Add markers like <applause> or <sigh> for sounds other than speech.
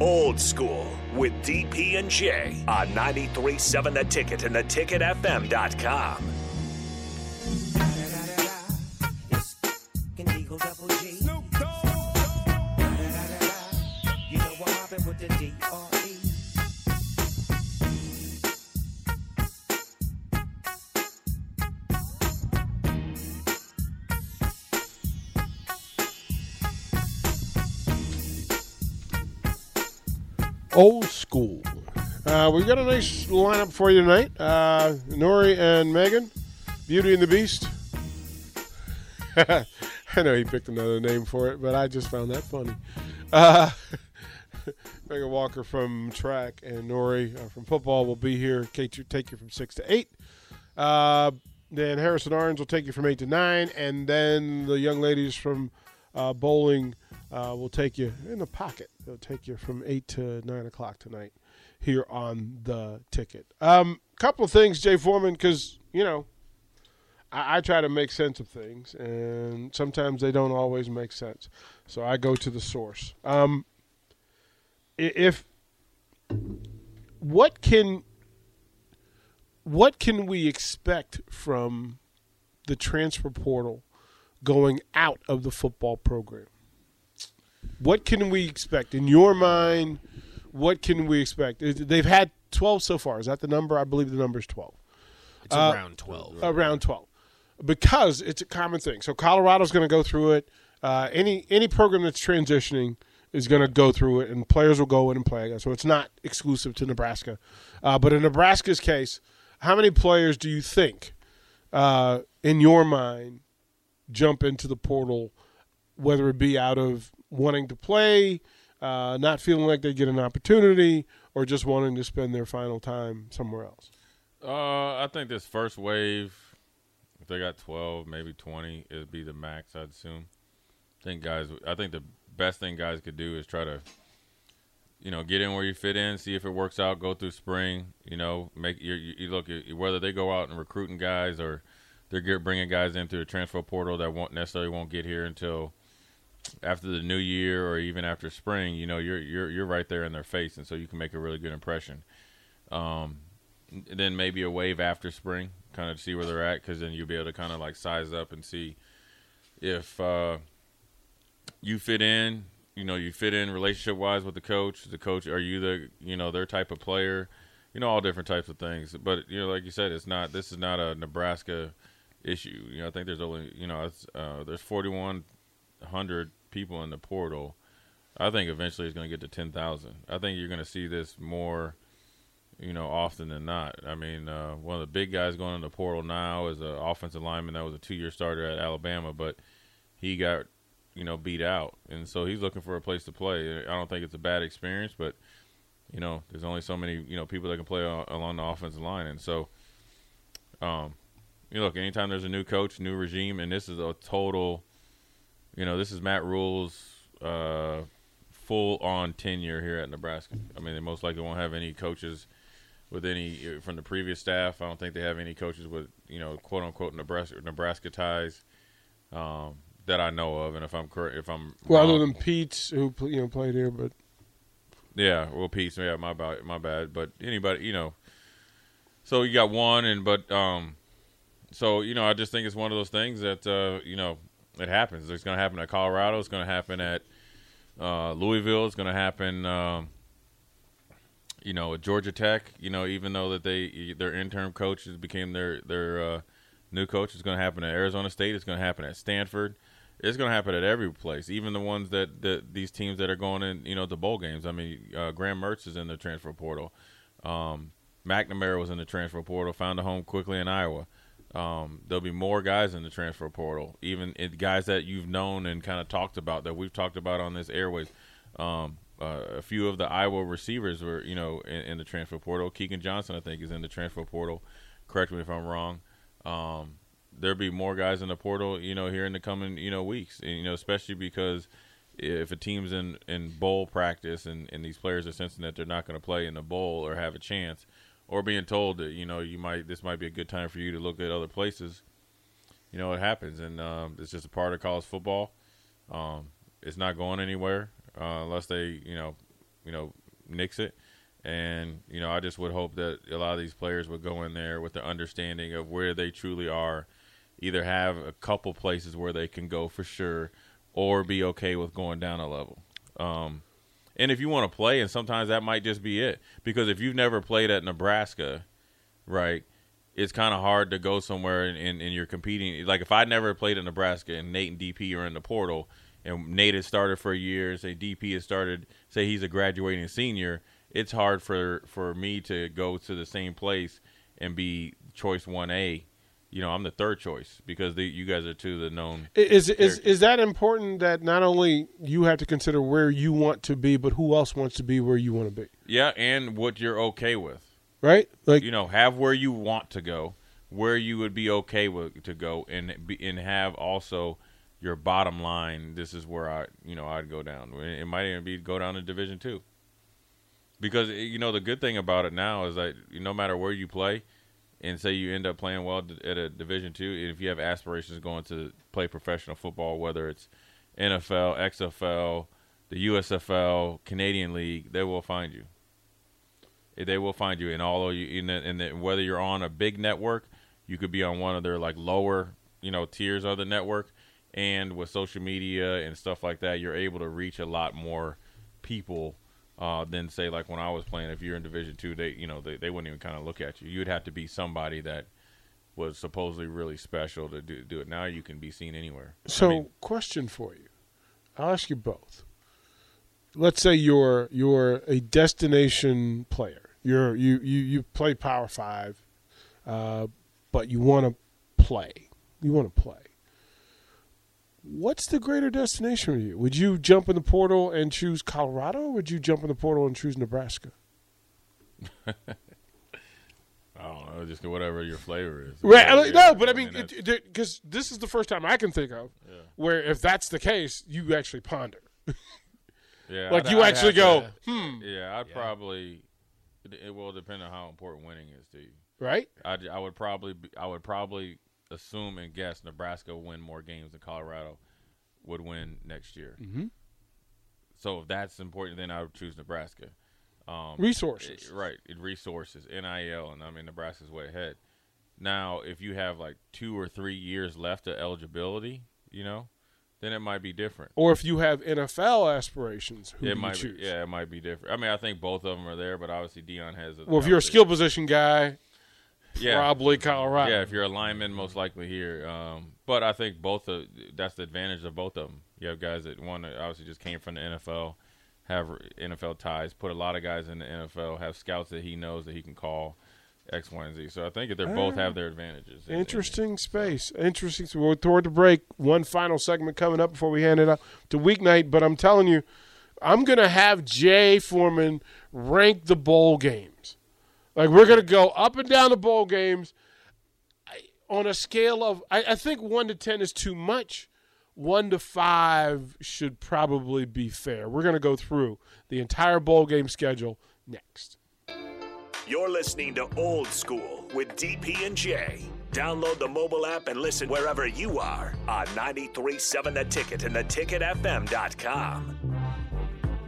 Old School with DP and J on 93.7 The Ticket and theticketfm.com. Old school. Uh, we got a nice lineup for you tonight. Uh, Nori and Megan, Beauty and the Beast. <laughs> I know he picked another name for it, but I just found that funny. Uh, <laughs> Megan Walker from track and Nori uh, from football will be here. Kate, take you from six to eight. Uh, then Harrison Orange will take you from eight to nine, and then the young ladies from uh, bowling uh, will take you in the pocket. It'll take you from eight to nine o'clock tonight here on the ticket. Um, couple of things, Jay Foreman, because you know I, I try to make sense of things, and sometimes they don't always make sense. So I go to the source. Um, if what can what can we expect from the transfer portal going out of the football program? What can we expect in your mind? What can we expect? They've had twelve so far. Is that the number? I believe the number is twelve It's Uh, around 12. around 12 because it's a common thing so colorado's going to go through it uh, any any program that's transitioning is going to go through it and players will go in and play again. so it's not exclusive to nebraska uh, but in nebraska's case how many players do you think uh, in your mind jump into the portal whether it be out of wanting to play uh, not feeling like they get an opportunity or just wanting to spend their final time somewhere else Uh, I think this first wave, if they got twelve, maybe twenty, it'd be the max. I'd assume. I think guys, I think the best thing guys could do is try to, you know, get in where you fit in, see if it works out, go through spring. You know, make you, you look whether they go out and recruiting guys or they're bringing guys in through the transfer portal that won't necessarily won't get here until after the new year or even after spring. You know, you're you're you're right there in their face, and so you can make a really good impression. Um, then maybe a wave after spring, kind of see where they're at, because then you'll be able to kind of like size up and see if uh, you fit in. You know, you fit in relationship wise with the coach. The coach, are you the you know their type of player? You know, all different types of things. But you know, like you said, it's not. This is not a Nebraska issue. You know, I think there's only you know uh, there's 4,100 people in the portal. I think eventually it's going to get to 10,000. I think you're going to see this more you know, often than not. I mean, uh, one of the big guys going in the portal now is an offensive lineman that was a two-year starter at Alabama, but he got, you know, beat out, and so he's looking for a place to play. I don't think it's a bad experience, but you know, there's only so many, you know, people that can play along the offensive line, and so, um, you look, anytime there's a new coach, new regime, and this is a total, you know, this is Matt Rhule's uh, full-on tenure here at Nebraska. I mean, they most likely won't have any coaches with any from the previous staff. I don't think they have any coaches with you know quote unquote Nebraska Nebraska ties um, that I know of. And if I'm correct, if I'm Well, wrong- other than Pete's, who you know played here, but yeah, well, Pete, yeah, my bad, my bad. But anybody, you know, so you got one, and but um, so you know, I just think it's one of those things that uh, you know, it happens. It's going to happen at Colorado. It's going to happen at uh, Louisville. It's going to happen. Um, you know, at Georgia Tech. You know, even though that they their interim coaches became their their uh, new coach, it's going to happen at Arizona State. It's going to happen at Stanford. It's going to happen at every place, even the ones that, that these teams that are going in, you know, the bowl games. I mean, uh, Graham Mertz is in the transfer portal. Um, McNamara was in the transfer portal, found a home quickly in Iowa. Um, there'll be more guys in the transfer portal, even it, guys that you've known and kind of talked about that we've talked about on this airways. Um, uh, a few of the Iowa receivers were, you know, in, in the transfer portal. Keagan Johnson, I think, is in the transfer portal. Correct me if I'm wrong. Um, there'll be more guys in the portal, you know, here in the coming, you know, weeks. And, you know, especially because if a team's in, in bowl practice and, and these players are sensing that they're not going to play in the bowl or have a chance, or being told that you know you might this might be a good time for you to look at other places, you know, it happens, and um, it's just a part of college football. Um, it's not going anywhere uh, unless they, you know, you know nix it. And you know, I just would hope that a lot of these players would go in there with the understanding of where they truly are, either have a couple places where they can go for sure, or be okay with going down a level. Um, and if you want to play, and sometimes that might just be it, because if you've never played at Nebraska, right, it's kind of hard to go somewhere and, and, and you're competing. Like if I never played at Nebraska and Nate and DP are in the portal, and Nate has started for a year, say DP has started, say he's a graduating senior it's hard for for me to go to the same place and be choice one A. You know, I'm the third choice because the, you guys are two of the known. Is is is that important that not only you have to consider where you want to be, but who else wants to be where you want to be? Yeah, and what you're okay with, right? Like you know, have where you want to go, where you would be okay with to go, and be, and have also your bottom line. This is where I, you know, I'd go down. It might even be go down to Division two because you know the good thing about it now is that no matter where you play, and say you end up playing well at a Division two, if you have aspirations going to play professional football, whether it's NFL, XFL, the USFL, Canadian League, they will find you. Eh, they will find you, and all of you, in, the, in the, whether you're on a big network, you could be on one of their like lower, you know, tiers of the network, and with social media and stuff like that, you're able to reach a lot more people uh, than say like when I was playing. If you're in Division two, they you know they, they wouldn't even kind of look at you. You'd have to be somebody that was supposedly really special to do, do it. Now you can be seen anywhere. So, I mean, question for you. I'll ask you both. Let's say you're you're a destination player. You're you you you play Power Five, uh, but you want to play. You want to play what's the greater destination for you? Would you jump in the portal and choose Colorado, or would you jump in the portal and choose Nebraska? <laughs> I don't know, just whatever your flavor is. Right? Yeah, like, no, but I mean, because this is the first time I can think of yeah. where if that's the case, you actually ponder. <laughs> yeah, like I'd, you I'd actually go, to, hmm. Yeah, I'd yeah. probably. It will depend on how important winning is to you. Right. I, I would probably be, I would probably assume and guess Nebraska will win more games than Colorado would win next year. Mm-hmm. So if that's important, then I would choose Nebraska. Um, resources, it, right? It, resources, NIL, and I mean Nebraska's way ahead. Now, if you have like two or three years left of eligibility, you know, then it might be different. Or if you have NFL aspirations, who it do might choose? Be, yeah, it might be different. I mean, I think both of them are there, but obviously Deion has. A, well, if you're a skill position guy, yeah. probably Colorado. Yeah, if you're a lineman, most likely here. Um, but I think both of that's the advantage of both of them. You have guys that one obviously just came from the NFL, have NFL ties, put a lot of guys in the NFL, have scouts that he knows that he can call. X, Y, and Z. So I think they both have their advantages. Interesting space. Interesting. So we're toward the break. One final segment coming up before we hand it up to weeknight. But I'm telling you, I'm going to have Jay Foreman rank the bowl games. Like we're going to go up and down the bowl games on a scale of. I, I think one to ten is too much. One to five should probably be fair. We're going to go through the entire bowl game schedule next. You're listening to Old School with DP and J. Download the mobile app and listen wherever you are on 93.7 The Ticket and the theticketfm.com.